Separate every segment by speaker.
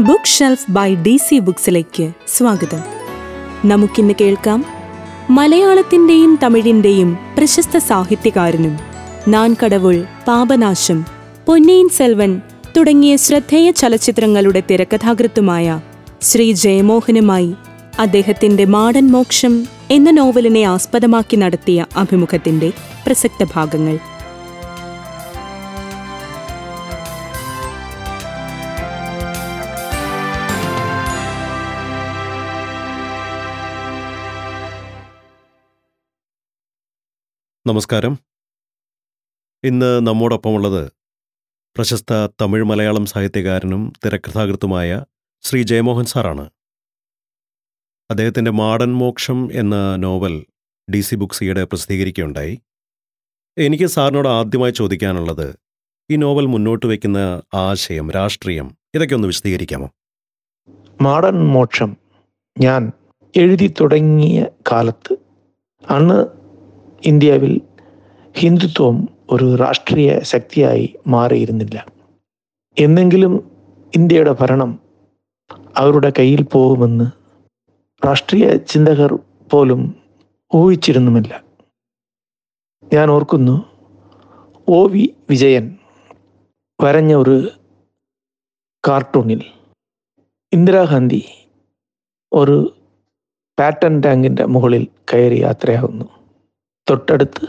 Speaker 1: Book shelf by D C ബുക്സിലേക്ക് സ്വാഗതം. നമുക്കിന്ന് കേൾക്കാം മലയാളത്തിന്റെയും തമിഴിന്റെയും പ്രശസ്ത സാഹിത്യകാരനും നാൻകടവുൾ പാപനാശം പൊന്നിയിൻ സെൽവൻ തുടങ്ങിയ ശ്രദ്ധേയ ചലച്ചിത്രങ്ങളുടെ തിരക്കഥാകൃത്തുമായ ശ്രീ ജയമോഹനുമായി അദ്ദേഹത്തിന്റെ മാടൻ മോക്ഷം എന്ന നോവലിനെ ആസ്പദമാക്കി നടത്തിയ അഭിമുഖത്തിന്റെ പ്രസക്ത ഭാഗങ്ങൾ.
Speaker 2: നമസ്കാരം. ഇന്ന് നമ്മോടൊപ്പമുള്ളത് പ്രശസ്ത തമിഴ് മലയാളം സാഹിത്യകാരനും തിരക്കഥാകൃത്തുമായ ശ്രീ ജയമോഹൻ സാറാണ്. അദ്ദേഹത്തിന്റെ മാടൻ മോക്ഷം എന്ന നോവൽ ഡി സി ബുക്സ് ഈയിടെ പ്രസിദ്ധീകരിക്കുകയുണ്ടായി. എനിക്ക് സാറിനോട് ആദ്യമായി ചോദിക്കാനുള്ളത് ഈ നോവൽ മുന്നോട്ട് വയ്ക്കുന്ന ആശയം രാഷ്ട്രീയം ഇതൊക്കെ ഒന്ന് വിശദീകരിക്കാമോ?
Speaker 3: മാടൻ മോക്ഷം ഞാൻ എഴുതി തുടങ്ങിയ കാലത്ത് അന്ന് ഇന്ത്യയിൽ ഹിന്ദുത്വം ഒരു രാഷ്ട്രീയ ശക്തിയായി മാറിയിരുന്നില്ല. എന്നെങ്കിലും ഇന്ത്യയുടെ ഭരണം അവരുടെ കയ്യിൽ പോകുമെന്ന് രാഷ്ട്രീയ ചിന്തകർ പോലും ഊഹിച്ചിരുന്നുമില്ല. ഞാൻ ഓർക്കുന്നു ഒ വി വിജയൻ വരഞ്ഞ ഒരു കാർട്ടൂണിൽ ഇന്ദിരാഗാന്ധി ഒരു പാറ്റൻ ടാങ്കിന്റെ മുകളിൽ കയറി യാത്രയാകുന്നു തൊട്ടടുത്ത്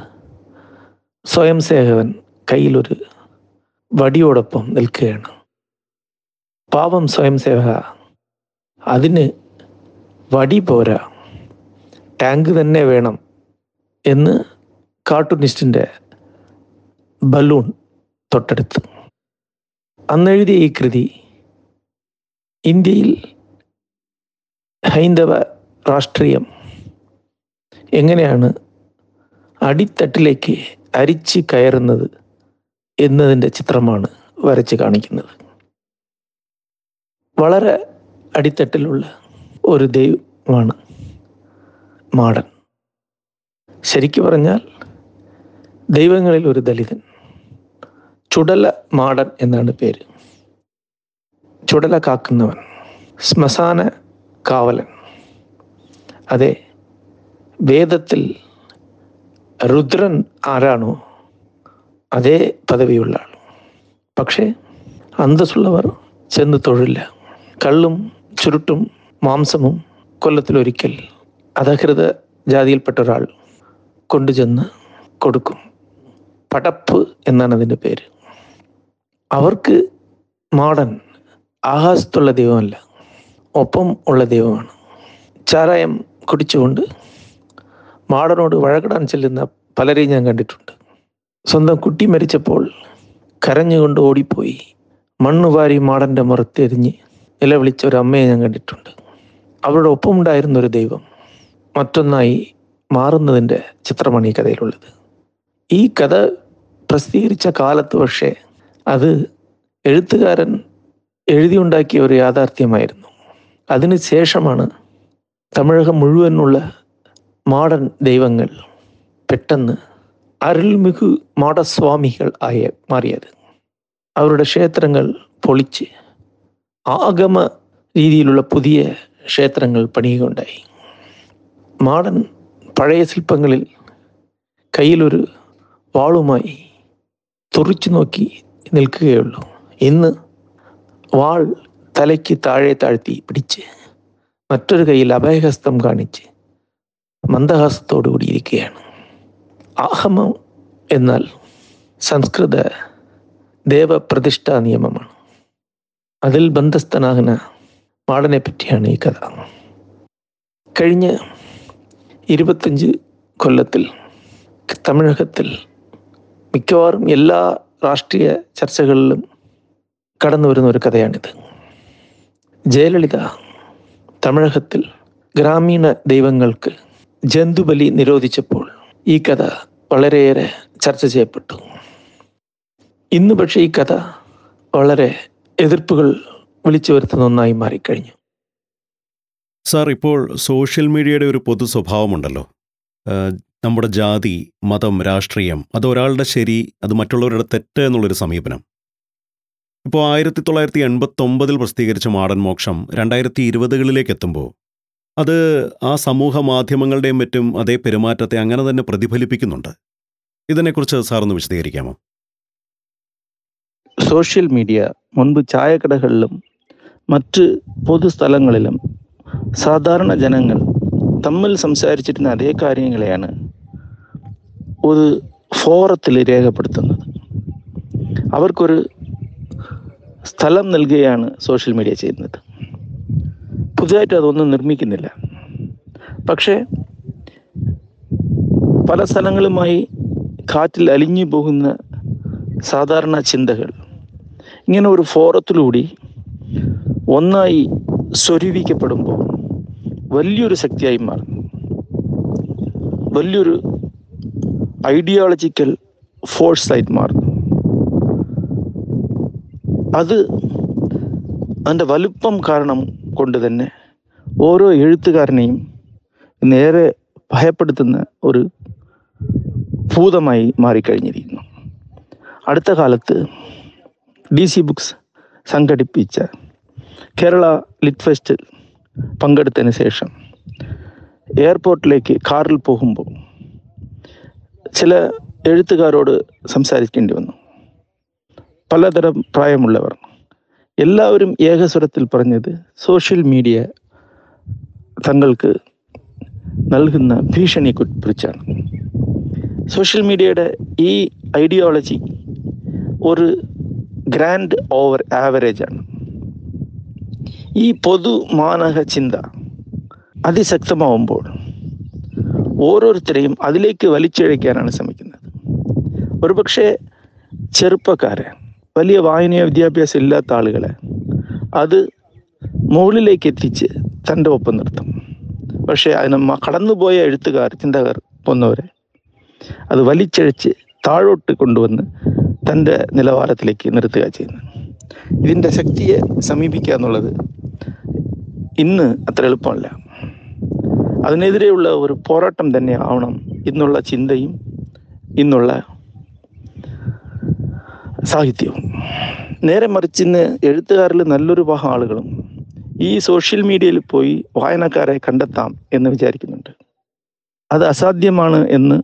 Speaker 3: സ്വയം സേവകൻ കയ്യിലൊരു വടിയോടൊപ്പം നിൽക്കുകയാണ്. പാവം സ്വയം സേവക. അതിന് വടി പോരാ. ടാങ്ക് തന്നെ വേണം എന്ന് കാർട്ടൂണിസ്റ്റിന്റെ ബലൂൺ തൊട്ടടുത്ത്. അന്നെഴുതിയ ഈ കൃതി ഇന്ത്യയിൽ ഹൈന്ദവ രാഷ്ട്രീയം എങ്ങനെയാണ് അടിത്തട്ടിലേക്ക് അരിച്ച് കയറുന്നത് എന്നതിന്റെ ചിത്രമാണ് വരച്ച് കാണിക്കുന്നത്. വളരെ അടിത്തട്ടിലുള്ള ഒരു ദൈവമാണ് മാടൻ. ശരിക്കു പറഞ്ഞാൽ ദൈവങ്ങളിൽ ഒരു ദലിതൻ ചുടല മാടൻ എന്നാണ് പേര്. ചുടല കാക്കുന്നവൻ ശ്മശാന കാവലൻ. അതെ വേദത്തിൽ രുദ്രൻ ആരാണോ അതേ പദവിയുള്ള ആൾ പക്ഷേ അന്തസ്സുള്ളവർ ചെന്ന് തൊഴില്ല. കള്ളും ചുരുട്ടും മാംസമും കൊല്ലത്തിലൊരിക്കൽ അധകൃത ജാതിയിൽപ്പെട്ട ഒരാൾ കൊണ്ടുചെന്ന് കൊടുക്കും. പടപ്പ് എന്നാണ് അതിന്റെ പേര്. അവർക്ക് മാടൻ ആകാശത്തുള്ള ദൈവമല്ല ഒപ്പം ഉള്ള ദൈവമാണ്. ചാരായം കുടിച്ചുകൊണ്ട് മാടനോട് വഴകിടാൻ ചെല്ലുന്ന പലരെയും ഞാൻ കണ്ടിട്ടുണ്ട്. സ്വന്തം കുട്ടി മരിച്ചപ്പോൾ കരഞ്ഞുകൊണ്ട് ഓടിപ്പോയി. മണ്ണുവാരി മാടന്റെ മുറത്തെരിഞ്ഞ് നിലവിളിച്ച ഒരു അമ്മയെ ഞാൻ കണ്ടിട്ടുണ്ട്. അവരുടെ ഒപ്പമുണ്ടായിരുന്ന ഒരു ദൈവം മറ്റൊന്നായി മാറുന്നതിന്റെ ചിത്രമാണ് ഈ കഥയിലുള്ളത്. ഈ കഥ പ്രസിദ്ധീകരിച്ച കാലത്ത് പക്ഷേ അത് എഴുത്തുകാരൻ എഴുതിയുണ്ടാക്കിയ ഒരു യാഥാർത്ഥ്യമായിരുന്നു. അതിന് ശേഷമാണ് തമിഴകം മുഴുവനുള്ള മാടൻ ദൈവങ്ങൾ പെട്ടെന്ന് അരുൾമിகு മാടസ്വാമികൾ ആയ മാറിയത്. അവരുടെ ക്ഷേത്രങ്ങൾ പൊളിച്ച് ആഗമ രീതിയിലുള്ള പുതിയ ക്ഷേത്രങ്ങൾ പണിയുകയുണ്ടായി. മാടൻ പഴയ ശില്പങ്ങളിൽ കയ്യിലൊരു വാളുമായി തുറിച്ചു നോക്കി നിൽക്കുകയുള്ളൂ. ഇന്ന് വാൾ തലയ്ക്ക് താഴെ താഴ്ത്തി പിടിച്ച് മറ്റൊരു കയ്യിൽ അഭയഹസ്തം കാണിച്ച് മന്ദഹാസത്തോടു കൂടിയിരിക്കുകയാണ്. ആഹമം എന്നാൽ സംസ്കൃത ദേവപ്രതിഷ്ഠാ നിയമമാണ്. അതിൽ ബന്ധസ്ഥനാകുന്ന മാടനെ പറ്റിയാണ് ഈ കഥ. കഴിഞ്ഞ ഇരുപത്തഞ്ച് കൊല്ലത്തിൽ തമിഴകത്തിൽ മിക്കവാറും എല്ലാ രാഷ്ട്രീയ ചർച്ചകളിലും കടന്നു വരുന്ന ഒരു കഥയാണിത്. ജയലളിത തമിഴകത്തിൽ ഗ്രാമീണ ദൈവങ്ങൾക്ക് ജന്തുബലി നിരോധിച്ചപ്പോൾ ഈ കഥ വളരെയേറെ ചർച്ച ചെയ്യപ്പെട്ടു. ഇന്ന് പക്ഷേ ഈ കഥ വളരെ എതിർപ്പുകൾ വിളിച്ചു വരുത്തുന്ന ഒന്നായി മാറിക്കഴിഞ്ഞു.
Speaker 2: സാർ ഇപ്പോൾ സോഷ്യൽ മീഡിയയുടെ ഒരു പൊതു സ്വഭാവമുണ്ടല്ലോ. നമ്മുടെ ജാതി മതം രാഷ്ട്രീയം അത് ഒരാളുടെ ശരി അത് മറ്റുള്ളവരുടെ തെറ്റ് എന്നുള്ളൊരു സമീപനം. ഇപ്പോൾ ആയിരത്തി തൊള്ളായിരത്തി എൺപത്തൊമ്പതിൽ പ്രസിദ്ധീകരിച്ച മാടൻ മോക്ഷം രണ്ടായിരത്തി ഇരുപതുകളിലേക്ക് എത്തുമ്പോൾ അത് ആ സമൂഹ മാധ്യമങ്ങളുടെയും മറ്റും അതേ പെരുമാറ്റത്തെ അങ്ങനെ തന്നെ പ്രതിഫലിപ്പിക്കുന്നുണ്ട്. ഇതിനെക്കുറിച്ച് സാറൊന്ന് വിശദീകരിക്കാമോ?
Speaker 3: സോഷ്യൽ മീഡിയ മുൻപ് ചായക്കടകളിലും മറ്റ് പൊതുസ്ഥലങ്ങളിലും സാധാരണ ജനങ്ങൾ തമ്മിൽ സംസാരിച്ചിരുന്ന അതേ കാര്യങ്ങളെയാണ് ഒരു ഫോറത്തിൽ രേഖപ്പെടുത്തുന്നത്. അവർക്കൊരു സ്ഥലം നൽകുകയാണ് സോഷ്യൽ മീഡിയ ചെയ്യുന്നത്. പുതുതായിട്ട് അതൊന്നും നിർമ്മിക്കുന്നില്ല. പക്ഷേ പല സ്ഥലങ്ങളുമായി കാറ്റിൽ അലിഞ്ഞു പോകുന്ന സാധാരണ ചിന്തകൾ. ഇങ്ങനെ ഒരു ഫോറത്തിലൂടി ഒന്നായി സ്വരൂപിക്കപ്പെടുമ്പോൾ വലിയൊരു ശക്തിയായി മാറുന്നു. വലിയൊരു ഐഡിയോളജിക്കൽ ഫോഴ്സായി മാറുന്നു. അത് അതിന്റെ വലുപ്പം കാരണം കൊണ്ട് തന്നെ ഓരോ എഴുത്തുകാരനെയും നേരെ ഭയപ്പെടുത്തുന്ന ഒരു ഭൂതമായി മാറിക്കഴിഞ്ഞിരിക്കുന്നു. അടുത്ത കാലത്ത് ഡി സി ബുക്സ് സംഘടിപ്പിച്ച കേരള ലിറ്റ് ഫെസ്റ്റിൽ പങ്കെടുത്തതിന് ശേഷം എയർപോർട്ടിലേക്ക് കാറിൽ പോകുമ്പോൾ ചില എഴുത്തുകാരോട് സംസാരിക്കേണ്ടി വന്നു. പലതരം പ്രായമുള്ളവർ എല്ലാവരും ഏകസ്വരത്തിൽ പറഞ്ഞത് സോഷ്യൽ മീഡിയ തങ്ങൾക്ക് നൽകുന്ന ഭീഷണിയെ കുറിച്ചാണ് സോഷ്യൽ മീഡിയയുടെ ഈ ഐഡിയോളജി ഒരു ഗ്രാൻഡ് ഓവർ ആവറേജ് ആണ് ഈ പൊതു മാനക ചിന്ത അതിശക്തമാവുമ്പോൾ ഓരോരുത്തരെയും അതിലേക്ക് വലിച്ചിഴയ്ക്കാനാണ് ശ്രമിക്കുന്നത്. ഒരുപക്ഷെ ചെറുപ്പക്കാരെ വലിയ വായനയോ വിദ്യാഭ്യാസം ഇല്ലാത്ത ആളുകളെ അത് മുകളിലേക്ക് എത്തിച്ച് തന്റെ ഒപ്പം നിർത്തും. പക്ഷേ അതിന് കടന്നുപോയ എഴുത്തുകാർ ചിന്തകർ പോന്നവരെ അത് വലിച്ചഴിച്ച് താഴോട്ട് കൊണ്ടുവന്ന് തന്റെ നിലവാരത്തിലേക്ക് നിർത്തുക ചെയ്യുന്നു. ഇതിന്റെ ശക്തിയെ സമീപിക്കുക എന്നുള്ളത് ഇന്ന് അത്ര എളുപ്പമല്ല. അതിനെതിരെയുള്ള ഒരു പോരാട്ടം തന്നെ ആവണം ഇന്നുള്ള ചിന്തയും ഇന്നുള്ള സാഹിത്യവും. നേരെ മറിച്ച് ഇന്ന് എഴുത്തുകാരിൽ നല്ലൊരു ഭാഗം ആളുകളും ഈ സോഷ്യൽ മീഡിയയിൽ പോയി വായനക്കാരെ കണ്ടെത്താം എന്ന് വിചാരിക്കുന്നുണ്ട്. അത് അസാധ്യമാണ് എന്ന്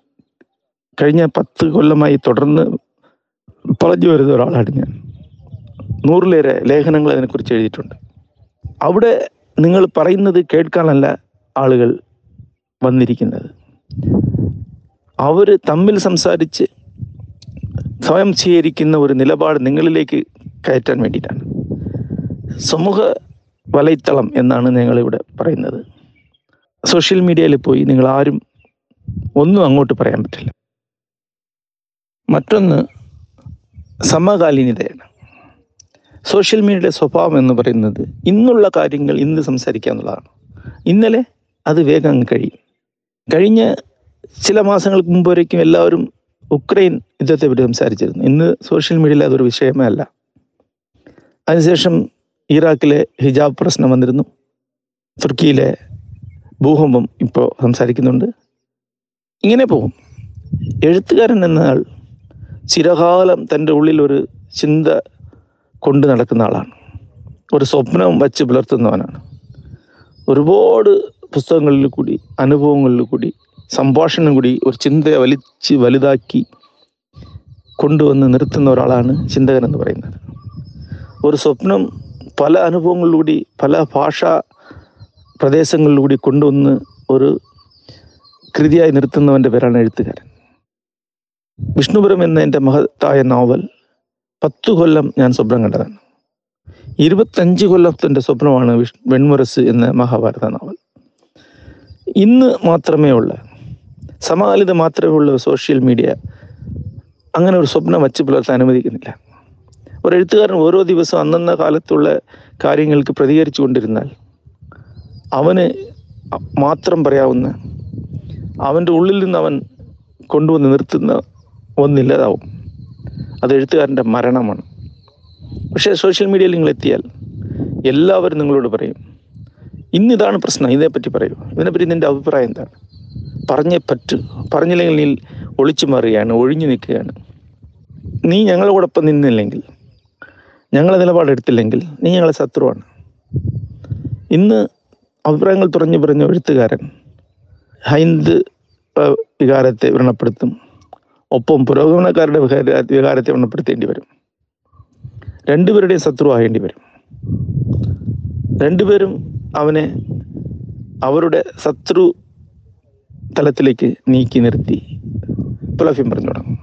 Speaker 3: കഴിഞ്ഞ പത്ത് കൊല്ലമായി തുടർന്ന് പറഞ്ഞു വരുന്ന ഒരാളാണ് ഞാൻ. നൂറിലേറെ ലേഖനങ്ങൾ അതിനെക്കുറിച്ച് എഴുതിയിട്ടുണ്ട്. അവിടെ നിങ്ങൾ പറയുന്നത് കേൾക്കാനല്ല ആളുകൾ വന്നിരിക്കുന്നത്. അവർ തമ്മിൽ സംസാരിച്ച് സ്വയം സ്വീകരിക്കുന്ന ഒരു നിലപാട് നിങ്ങളിലേക്ക് കയറ്റാൻ വേണ്ടിയിട്ടാണ്. സമൂഹ വലൈത്തളം എന്നാണ് ഞങ്ങളിവിടെ പറയുന്നത്. സോഷ്യൽ മീഡിയയിൽ പോയി നിങ്ങൾ ആരും ഒന്നും അങ്ങോട്ട് പറയാൻ പറ്റില്ല. മറ്റൊന്ന് സമകാലീനതയാണ്. സോഷ്യൽ മീഡിയയുടെ സ്വഭാവം എന്ന് പറയുന്നത് ഇന്നുള്ള കാര്യങ്ങൾ ഇന്ന് സംസാരിക്കുക എന്നുള്ളതാണ്. ഇന്നലെ അത് വേഗം അങ്ങ് കഴിയും. കഴിഞ്ഞ ചില മാസങ്ങൾക്ക് മുമ്പ് വരയ്ക്കും എല്ലാവരും ഉക്രൈൻ യുദ്ധത്തെ പറ്റി സംസാരിച്ചിരുന്നു. ഇന്ന് സോഷ്യൽ മീഡിയയിൽ അതൊരു വിഷയമേ അല്ല അതിനുശേഷം ഇറാഖിലെ ഹിജാബ് പ്രശ്നം വന്നിരുന്നു. തുർക്കിയിലെ ഭൂകമ്പം ഇപ്പോൾ സംസാരിക്കുന്നുണ്ട്. ഇങ്ങനെ പോകും. എഴുത്തുകാരൻ എന്നയാൾ ചിരകാലം തന്റെ ഉള്ളിൽ ഒരു ചിന്ത കൊണ്ടു നടക്കുന്ന ആളാണ്. ഒരു സ്വപ്നം വച്ച് പുലർത്തുന്നവനാണ്. ഒരുപാട് പുസ്തകങ്ങളിൽ കൂടി അനുഭവങ്ങളിൽ കൂടി സംഭാഷണം കൂടി ഒരു ചിന്തയെ വലിച്ച് വലുതാക്കി കൊണ്ടുവന്ന് നിർത്തുന്ന ഒരാളാണ് ചിന്തകൻ എന്ന് പറയുന്നത്. ഒരു സ്വപ്നം പല അനുഭവങ്ങളിലൂടി പല ഭാഷാ പ്രദേശങ്ങളിലൂടി കൊണ്ടുവന്ന് ഒരു കൃതിയായി നിർത്തുന്നവന്റെ പേരാണ് എഴുത്തുകാരൻ. വിഷ്ണുപുരം എന്ന എന്റെ മഹത്തായ നോവൽ പത്തു കൊല്ലം ഞാൻ സ്വപ്നം കണ്ടതാണ്. ഇരുപത്തഞ്ച് കൊല്ലത്തിന്റെ സ്വപ്നമാണ് വിഷ് വെൺമുരസ് എന്ന മഹാഭാരത നോവൽ. ഇന്ന് മാത്രമേ ഉള്ള സമകാലിത മാത്രമേ ഉള്ള സോഷ്യൽ മീഡിയ അങ്ങനെ ഒരു സ്വപ്നം വച്ച് പുലർത്താൻ അനുവദിക്കുന്നില്ല. ഒരു എഴുത്തുകാരൻ ഓരോ ദിവസവും അന്നന്ന കാലത്തുള്ള കാര്യങ്ങൾക്ക് പ്രതികരിച്ചു കൊണ്ടിരുന്നാൽ അവന് മാത്രം പറയാവുന്ന അവന്റെ ഉള്ളിൽ നിന്ന് അവൻ കൊണ്ടുവന്ന് നിർത്തുന്ന ഒന്നില്ലാതാവും. അത് എഴുത്തുകാരന്റെ മരണമാണ്. പക്ഷേ സോഷ്യൽ മീഡിയയിൽ നിങ്ങൾ എത്തിയാൽ എല്ലാവരും നിങ്ങളോട് പറയും ഇന്നിതാണ് പ്രശ്നം ഇതേപ്പറ്റി പറയൂ. ഇതിനെപ്പറ്റി നിന്റെ അഭിപ്രായം എന്താണ്? പറഞ്ഞേ പറ്റൂ. പറഞ്ഞില്ലെങ്കിൽ നീ ഒളിച്ചു മാറുകയാണ് ഒഴിഞ്ഞു നിൽക്കുകയാണ്. നീ ഞങ്ങളോടൊപ്പം നിന്നില്ലെങ്കിൽ ഞങ്ങളെ നിലപാടെടുത്തില്ലെങ്കിൽ നീ ഞങ്ങളെ ശത്രുവാണ്. ഇന്ന് അഭിപ്രായങ്ങൾ തുറഞ്ഞു പറഞ്ഞ എഴുത്തുകാരൻ ഹൈന്ദ് വികാരത്തെ വ്രണപ്പെടുത്തും. ഒപ്പം പുരോഗമനക്കാരുടെ വികാര വികാരത്തെ വ്രണപ്പെടുത്തേണ്ടി വരും. രണ്ടുപേരുടെയും ശത്രുവാകേണ്ടി വരും. രണ്ടുപേരും അവനെ അവരുടെ ശത്രു തലത്തിലേക്ക് നീക്കി നിർത്തി. പുലഭ്യം പറഞ്ഞു തുടങ്ങും.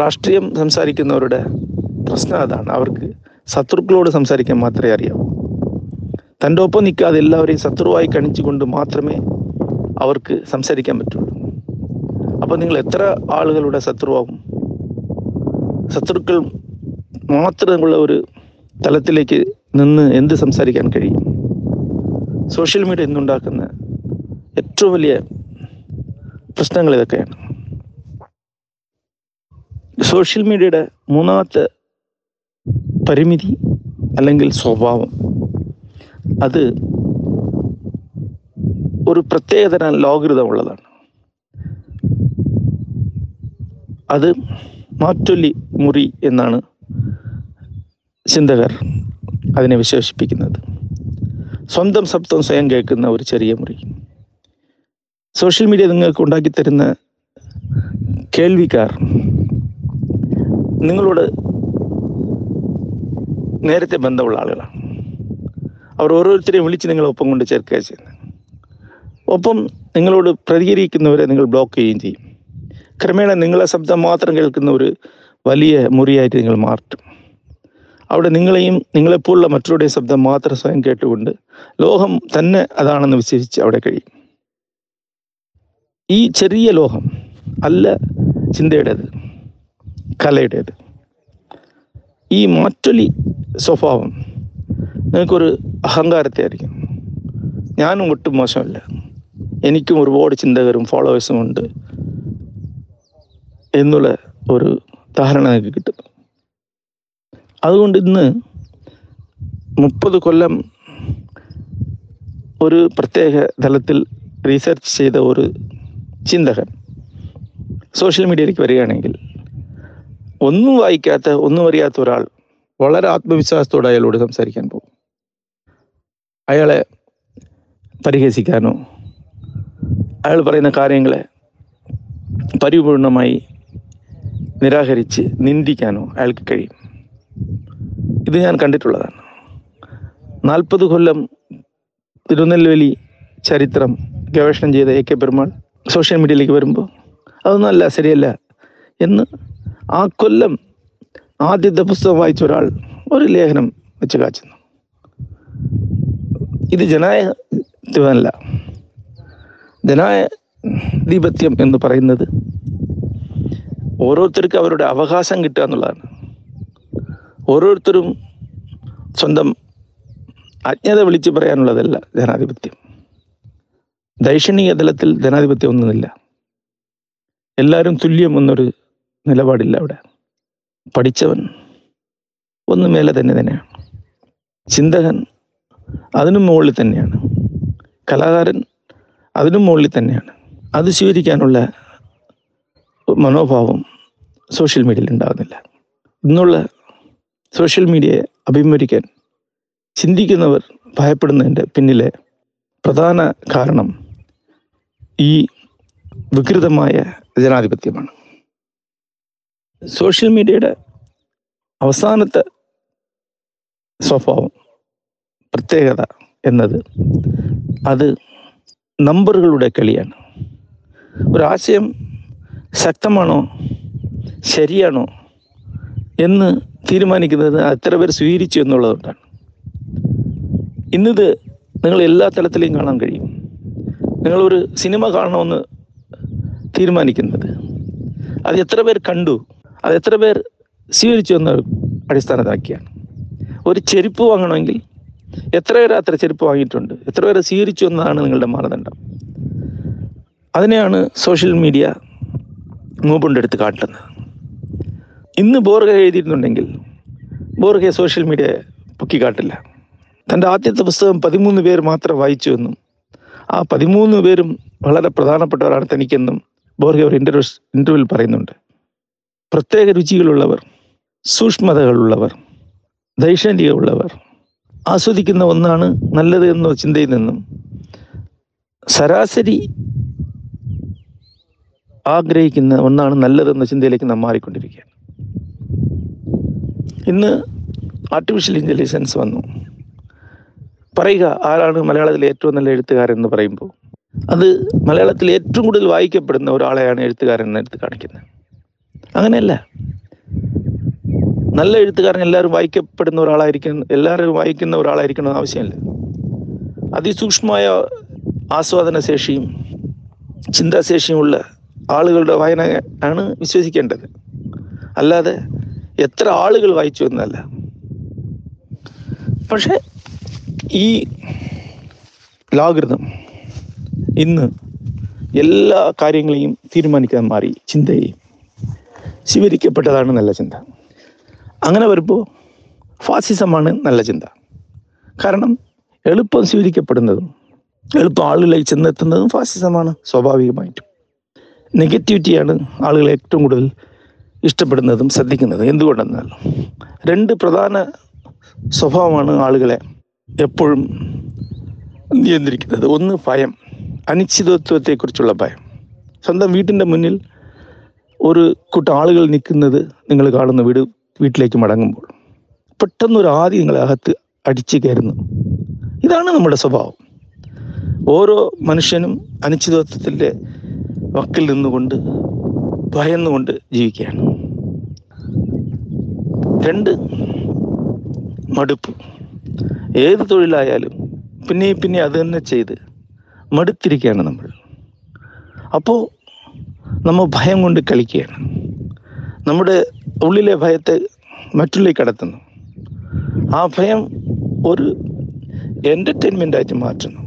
Speaker 3: രാഷ്ട്രീയം സംസാരിക്കുന്നവരുടെ പ്രശ്നം അതാണ്. അവർക്ക് ശത്രുക്കളോട് സംസാരിക്കാൻ മാത്രമേ അറിയാവൂ. തന്റെ ഒപ്പം നിൽക്കാതെ എല്ലാവരെയും ശത്രുവായി കണിച്ചുകൊണ്ട് മാത്രമേ അവർക്ക് സംസാരിക്കാൻ പറ്റുള്ളൂ. അപ്പൊ നിങ്ങൾ എത്ര ആളുകളുടെ ശത്രുവാകും? ശത്രുക്കൾ മാത്രമുള്ള ഒരു തലത്തിലേക്ക് നിന്ന് എന്ത് സംസാരിക്കാൻ കഴിയും? സോഷ്യൽ മീഡിയ ഇന്നുണ്ടാക്കുന്ന ഏറ്റവും വലിയ പ്രശ്നങ്ങൾ ഇതൊക്കെയാണ്. സോഷ്യൽ മീഡിയയുടെ മൂന്നാമത്തെ പരിമിതി അല്ലെങ്കിൽ സ്വഭാവം. അത് ഒരു പ്രത്യേകതരം ലോകൃതമുള്ളതാണ് അത് മാറ്റൊല്ലി മുറി എന്നാണ് ചിന്തകർ അതിനെ വിശേഷിപ്പിക്കുന്നത്. സ്വന്തം ശബ്ദം സ്വയം കേൾക്കുന്ന ഒരു ചെറിയ മുറി. സോഷ്യൽ മീഡിയ നിങ്ങൾക്ക് ഉണ്ടാക്കി തരുന്ന കേൾവിക്കാർ നിങ്ങളോട് നേരത്തെ ബന്ധമുള്ള ആളുകളാണ്. അവർ ഓരോരുത്തരെയും വിളിച്ച് നിങ്ങളെ ഒപ്പം കൊണ്ട് ചേർക്കുക ചെയ്യുന്നത്. ഒപ്പം നിങ്ങളോട് പ്രതികരിക്കുന്നവരെ നിങ്ങൾ ബ്ലോക്ക് ചെയ്യുകയും ചെയ്യും. ക്രമേണ നിങ്ങളെ ശബ്ദം മാത്രം കേൾക്കുന്ന ഒരു വലിയ മുറിയായിട്ട് നിങ്ങൾ മാറ്റും അവിടെ നിങ്ങളെയും നിങ്ങളെപ്പോലുള്ള മറ്റുള്ളവരുടെയും ശബ്ദം മാത്രം സ്വയം കേട്ടുകൊണ്ട് ലോഹം തന്നെ അതാണെന്ന് വിശ്വസിച്ച് അവിടെ കഴിയും. ഈ ചെറിയ ലോഹം അല്ല ചിന്തയുടേത് കലയുടേത്. ഈ മാറ്റൊലി സ്വഭാവം നിങ്ങൾക്കൊരു അഹങ്കാരത്തെ ആയിരിക്കും ഞാനും ഒട്ടും മോശമല്ല. എനിക്കും ഒരുപാട് ചിന്തകരും ഫോളോവേഴ്സും ഉണ്ട് എന്നുള്ള ഒരു ധാരണ നിങ്ങൾക്ക് കിട്ടും. അതുകൊണ്ട് ഇന്ന് മുപ്പത് കൊല്ലം ഒരു പ്രത്യേക തലത്തിൽ റീസെർച്ച് ചെയ്ത ഒരു ചിന്തകൻ സോഷ്യൽ മീഡിയയിലേക്ക് വരികയാണെങ്കിൽ ഒന്നും വായിക്കാത്ത ഒന്നും അറിയാത്ത ഒരാൾ വളരെ ആത്മവിശ്വാസത്തോടെ അയാളോട് സംസാരിക്കാൻ പോകും. അയാളെ പരിഹസിക്കാനോ അയാൾ പറയുന്ന കാര്യങ്ങളെ പരിപൂർണമായി നിരാകരിച്ച് നിന്ദിക്കാനോ അയാൾക്ക് കഴിയും. ഇത് ഞാൻ കണ്ടിട്ടുള്ളതാണ്. നാൽപ്പത് കൊല്ലം തിരുനെൽവേലി ചരിത്രം ഗവേഷണം ചെയ്ത എ കെ പെരുമാൾ സോഷ്യൽ മീഡിയയിലേക്ക് വരുമ്പോൾ അതൊന്നും അല്ല ശരിയല്ല എന്ന് ആ കൊല്ലം ആദ്യത്തെ പുസ്തകം വായിച്ച ഒരാൾ ഒരു ലേഖനം വെച്ച് കാച്ചുന്നു. ഇത് ജനാധിപത്യമല്ല. ജനാധിപത്യം എന്ന് പറയുന്നത് ഓരോരുത്തർക്കും അവരുടെ അവകാശം കിട്ടുക എന്നുള്ളതാണ്. ഓരോരുത്തരും സ്വന്തം അജ്ഞത വിളിച്ചു പറയാനുള്ളതല്ല ജനാധിപത്യം. ദൈക്ഷണിക തലത്തിൽ ജനാധിപത്യം ഒന്നുമില്ല. എല്ലാവരും തുല്യം എന്നൊരു നിലപാടില്ല അവിടെ. പഠിച്ചവൻ ഒന്ന് മേലെ തന്നെ തന്നെയാണ്. ചിന്തകൻ അതിനും മുകളിൽ തന്നെയാണ്. കലാകാരൻ അതിനും മുകളിൽ തന്നെയാണ്. അത് സ്വീകരിക്കാനുള്ള മനോഭാവം സോഷ്യൽ മീഡിയയിൽ ഉണ്ടാകുന്നില്ല. ഇന്നുള്ള സോഷ്യൽ മീഡിയയെ അഭിമുഖീകരിക്കാൻ ചിന്തിക്കുന്നവർ ഭയപ്പെടുന്നതിന്റെ പിന്നിലെ പ്രധാന കാരണം ഈ വികൃതമായ ജനാധിപത്യമാണ്. സോഷ്യൽ മീഡിയയുടെ അവസാനത്തെ സ്വഭാവം പ്രത്യേകത എന്നത് അത് നമ്പറുകളുടെ കളിയാണ്. ഒരാശയം ശക്തമാണോ ശരിയാണോ എന്ന് തീരുമാനിക്കുന്നത് എത്ര പേർ സ്വീകരിച്ചു എന്നുള്ളതുകൊണ്ടാണ്. ഇന്നിത് നിങ്ങൾ എല്ലാ തലത്തിലെയും കാണാൻ കഴിയും. നിങ്ങളൊരു സിനിമ കാണണമെന്ന് തീരുമാനിക്കുന്നത്. അത് എത്ര പേർ കണ്ടു അത് എത്ര പേർ സ്വീകരിച്ചു എന്ന അടിസ്ഥാനത്താക്കിയാണ് ഒരു ചെരുപ്പ് വാങ്ങണമെങ്കിൽ എത്ര പേർ അത്ര ചെരുപ്പ് വാങ്ങിയിട്ടുണ്ട്? എത്ര പേരെ സ്വീകരിച്ചു എന്നതാണ് നിങ്ങളുടെ മാനദണ്ഡം. അതിനെയാണ് സോഷ്യൽ മീഡിയ മൂപ്പുണ്ടെടുത്ത് കാട്ടുന്നത്. ഇന്ന് ബോർഗ എഴുതിയിരുന്നുണ്ടെങ്കിൽ ബോർഗയെ സോഷ്യൽ മീഡിയ പൊക്കി കാട്ടില്ല. തന്റെ ആദ്യത്തെ പുസ്തകം പതിമൂന്ന് പേർ മാത്രം വായിച്ചു എന്നും ആ പതിമൂന്ന് പേരും വളരെ പ്രധാനപ്പെട്ടവരാണ് തനിക്കെന്നും ബോർഗെ ഒരു ഇന്റർവ്യൂ ഇന്റർവ്യൂവിൽ പറയുന്നുണ്ട്. പ്രത്യേക രുചികളുള്ളവർ സൂക്ഷ്മതകളുള്ളവർ ഉള്ളവർ ആസ്വദിക്കുന്ന ഒന്നാണ് നല്ലത് എന്ന ചിന്തയിൽ നിന്നും ശരാശരി ആഗ്രഹിക്കുന്ന ഒന്നാണ് നല്ലതെന്ന ചിന്തയിലേക്ക് നാം മാറിക്കൊണ്ടിരിക്കുകയാണ്. ഇന്ന് ആർട്ടിഫിഷ്യൽ ഇന്റലിജൻസ് വന്നു. പറയുക ആരാണ് മലയാളത്തിലെ ഏറ്റവും നല്ല എഴുത്തുകാരൻ എന്ന് പറയുമ്പോൾ അത് മലയാളത്തിൽ ഏറ്റവും കൂടുതൽ വായിക്കപ്പെടുന്ന ഒരാളെയാണ് എഴുത്തുകാരൻ എന്ന് എടുത്ത് കാണിക്കുന്നത്. അങ്ങനെയല്ല. നല്ല എഴുത്തുകാരൻ എല്ലാവരും വായിക്കപ്പെടുന്ന ഒരാളായിരിക്കണം എല്ലാവരും വായിക്കുന്ന ഒരാളായിരിക്കണം ആവശ്യമില്ല. അതിസൂക്ഷ്മമായ ആസ്വാദന ശേഷിയും ചിന്താശേഷിയുമുള്ള ആളുകളുടെ വായന ആണ് വിശ്വസിക്കേണ്ടത്. അല്ലാതെ എത്ര ആളുകൾ വായിച്ചു എന്നല്ല. പക്ഷെ ഈ ലാകൃതം ഇന്ന് എല്ലാ കാര്യങ്ങളെയും തീരുമാനിക്കാൻ മാറി ചിന്തയെയും സ്വീകരിക്കപ്പെട്ടതാണ് നല്ല ചിന്ത. അങ്ങനെ വരുമ്പോൾ ഫാസിസമാണ് നല്ല ചിന്ത. കാരണം എളുപ്പം സ്വീകരിക്കപ്പെടുന്നതും എളുപ്പം ആളുകളിലേക്ക് ചെന്നെത്തുന്നതും ഫാസിസമാണ് സ്വാഭാവികമായിട്ടും. നെഗറ്റിവിറ്റിയാണ് ആളുകൾ ഏറ്റവും കൂടുതൽ ഇഷ്ടപ്പെടുന്നതും ശ്രദ്ധിക്കുന്നതും. എന്തുകൊണ്ടെന്നാൽ രണ്ട് പ്രധാന സ്വഭാവമാണ് ആളുകളെ എപ്പോഴും നിയന്ത്രിക്കുന്നത്. ഒന്ന് ഭയം അനിശ്ചിതത്വത്തെക്കുറിച്ചുള്ള ഭയം. സ്വന്തം വീട്ടിന്റെ മുന്നിൽ ഒരു കൂട്ടം ആളുകൾ നിൽക്കുന്നത് നിങ്ങൾ കാണുന്ന വീട് വീട്ടിലേക്ക് മടങ്ങുമ്പോൾ പെട്ടെന്നൊരു ആദ്യം നിങ്ങളെ അകത്ത് അടിച്ചു കയറുന്നു. ഇതാണ് നമ്മുടെ സ്വഭാവം. ഓരോ മനുഷ്യനും അനിശ്ചിതത്വത്തിന്റെ വക്കിൽ നിന്നുകൊണ്ട് ഭയന്നുകൊണ്ട് ജീവിക്കുകയാണ്. രണ്ട് മടുപ്പ്. ഏത് തൊഴിലായാലും പിന്നെ പിന്നെ അത് തന്നെ ചെയ്ത് മടുത്തിരിക്കുകയാണ് നമ്മൾ. അപ്പോൾ നമ്മൾ ഭയം കൊണ്ട് കളിക്കുകയാണ്. നമ്മുടെ ഉള്ളിലെ ഭയത്തെ മറ്റുള്ളിൽ കടത്തുന്നു. ആ ഭയം ഒരു എന്റർടൈൻമെന്റ് ആയിട്ട് മാറ്റുന്നു.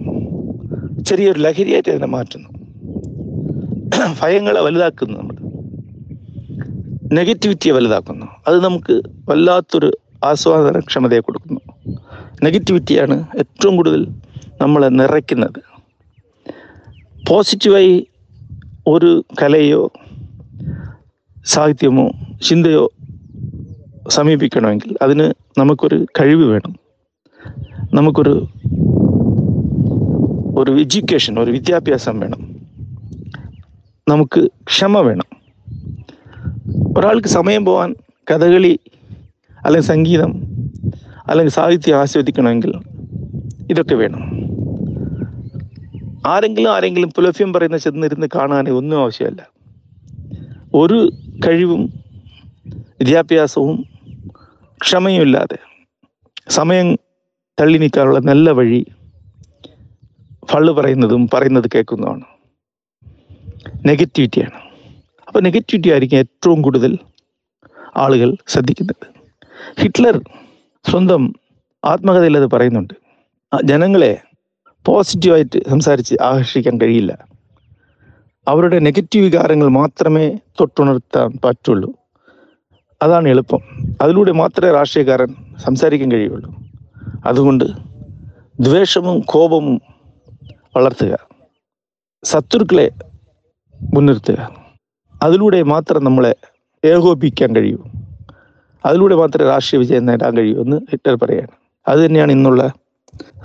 Speaker 3: ചെറിയൊരു ലഹരിയായിട്ട് അതിനെ മാറ്റുന്നു. ഭയങ്ങളെ വലുതാക്കുന്നു നമ്മൾ. നെഗറ്റിവിറ്റിയെ വലുതാക്കുന്നു. അത് നമുക്ക് വല്ലാത്തൊരു ആസ്വാദന ക്ഷമതയെ കൊടുക്കുന്നു നെഗറ്റിവിറ്റിയാണ് ഏറ്റവും കൂടുതൽ നമ്മളെ നിറയ്ക്കുന്നത്. പോസിറ്റീവായി ഒരു കലയോ സാഹിത്യമോ ചിന്തയോ സമീപിക്കണമെങ്കിൽ അതിന് നമുക്കൊരു കഴിവ് വേണം. നമുക്കൊരു ഒരു എഡ്യൂക്കേഷൻ ഒരു വിദ്യാഭ്യാസം വേണം. നമുക്ക് ക്ഷമ വേണം. ഒരാൾക്ക് സമയം പോകാൻ കഥകളി അല്ലെങ്കിൽ സംഗീതം അല്ലെങ്കിൽ സാഹിത്യം ആസ്വദിക്കണമെങ്കിൽ ഇതൊക്കെ വേണം. ആരെങ്കിലും ആരെങ്കിലും പുലഫ്യം പറയുന്ന ചെന്നിരുന്ന് കാണാൻ ഒന്നും ആവശ്യമല്ല. ഒരു കഴിവും വിദ്യാഭ്യാസവും ക്ഷമയും ഇല്ലാതെ സമയം തള്ളി നീക്കാനുള്ള നല്ല വഴി ഫള്ള് പറയുന്നതും പറയുന്നത് കേൾക്കുന്നതാണ്. നെഗറ്റിവിറ്റിയാണ്. അപ്പോൾ നെഗറ്റിവിറ്റി ആയിരിക്കും ഏറ്റവും കൂടുതൽ ആളുകൾ ശ്രദ്ധിക്കുന്നത്. ഹിറ്റ്ലർ സ്വന്തം ആത്മകഥയിൽ അത് പറയുന്നുണ്ട്. ജനങ്ങളെ പോസിറ്റീവായിട്ട് സംസാരിച്ച് ആകർഷിക്കാൻ കഴിയില്ല. അവരുടെ നെഗറ്റീവ് വികാരങ്ങൾ മാത്രമേ തൊട്ടുണർത്താൻ പറ്റുള്ളൂ. അതാണ് എളുപ്പം. അതിലൂടെ മാത്രമേ രാഷ്ട്രീയക്കാരൻ സംസാരിക്കാൻ കഴിയുള്ളൂ. അതുകൊണ്ട് ദ്വേഷവും കോപവും വളർത്തുക. ശത്രുക്കളെ മുൻനിർത്തുക. അതിലൂടെ മാത്രം നമ്മളെ ഏകോപിക്കാൻ കഴിയൂ. അതിലൂടെ മാത്രമേ രാഷ്ട്രീയ വിജയം നേടാൻ കഴിയൂ എന്ന് ഹിറ്റ്ലർ പറയാണ് അത് തന്നെയാണ് ഇന്നുള്ള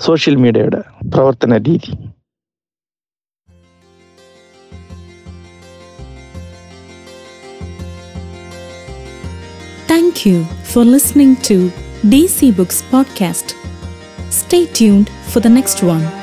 Speaker 3: സോഷ്യൽ മീഡിയയുടെ പ്രവർത്തന രീതി
Speaker 1: Thank you for listening to DC Books Podcast. Stay tuned for the next one.